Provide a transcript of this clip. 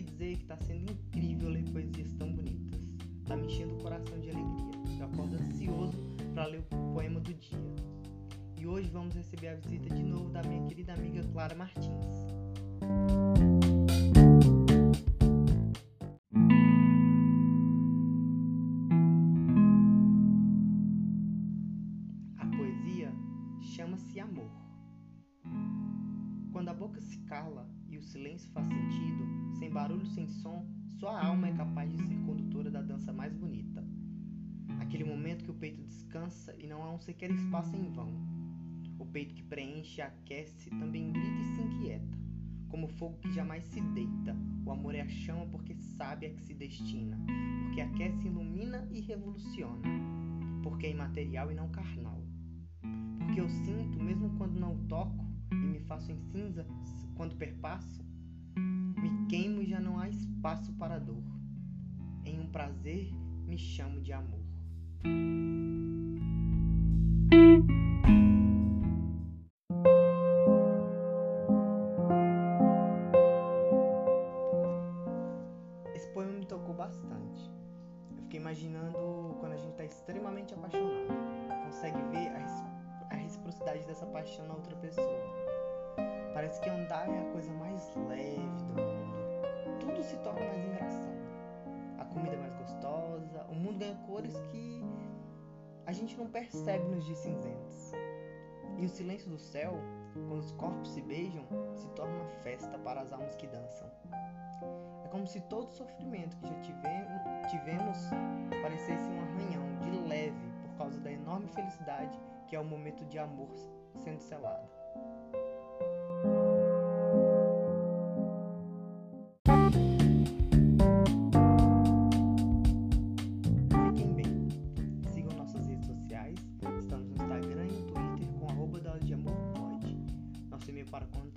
dizer que está sendo incrível ler poesias tão bonitas. Está me enchendo o coração de alegria. Eu acordo ansioso para ler o poema do dia. E hoje vamos receber a visita de novo da minha querida amiga Clara Martins. A poesia chama-se amor. Quando a boca se cala e o silêncio faz sentido, barulho, sem som, só a alma é capaz de ser condutora da dança mais bonita. Aquele momento que o peito descansa e não há um sequer espaço em vão. O peito que preenche e aquece também grita e se inquieta. Como fogo que jamais se deita, o amor é a chama porque sabe a que se destina, porque aquece, ilumina e revoluciona, porque é imaterial e não carnal. Porque eu sinto, mesmo quando não toco, e me faço em cinza quando perpasso, espaço para dor. Em um prazer me chamo de amor. Esse poema me tocou bastante. Eu fiquei imaginando quando a gente está extremamente apaixonado, consegue ver a, a reciprocidade dessa paixão na outra pessoa. Parece que andar é a coisa mais leve ganha cores que a gente não percebe nos dias cinzentos. E o silêncio do céu, quando os corpos se beijam, se torna uma festa para as almas que dançam. É como se todo sofrimento que já tivemos, tivemos parecesse um arranhão de leve por causa da enorme felicidade que é o momento de amor sendo selado. par con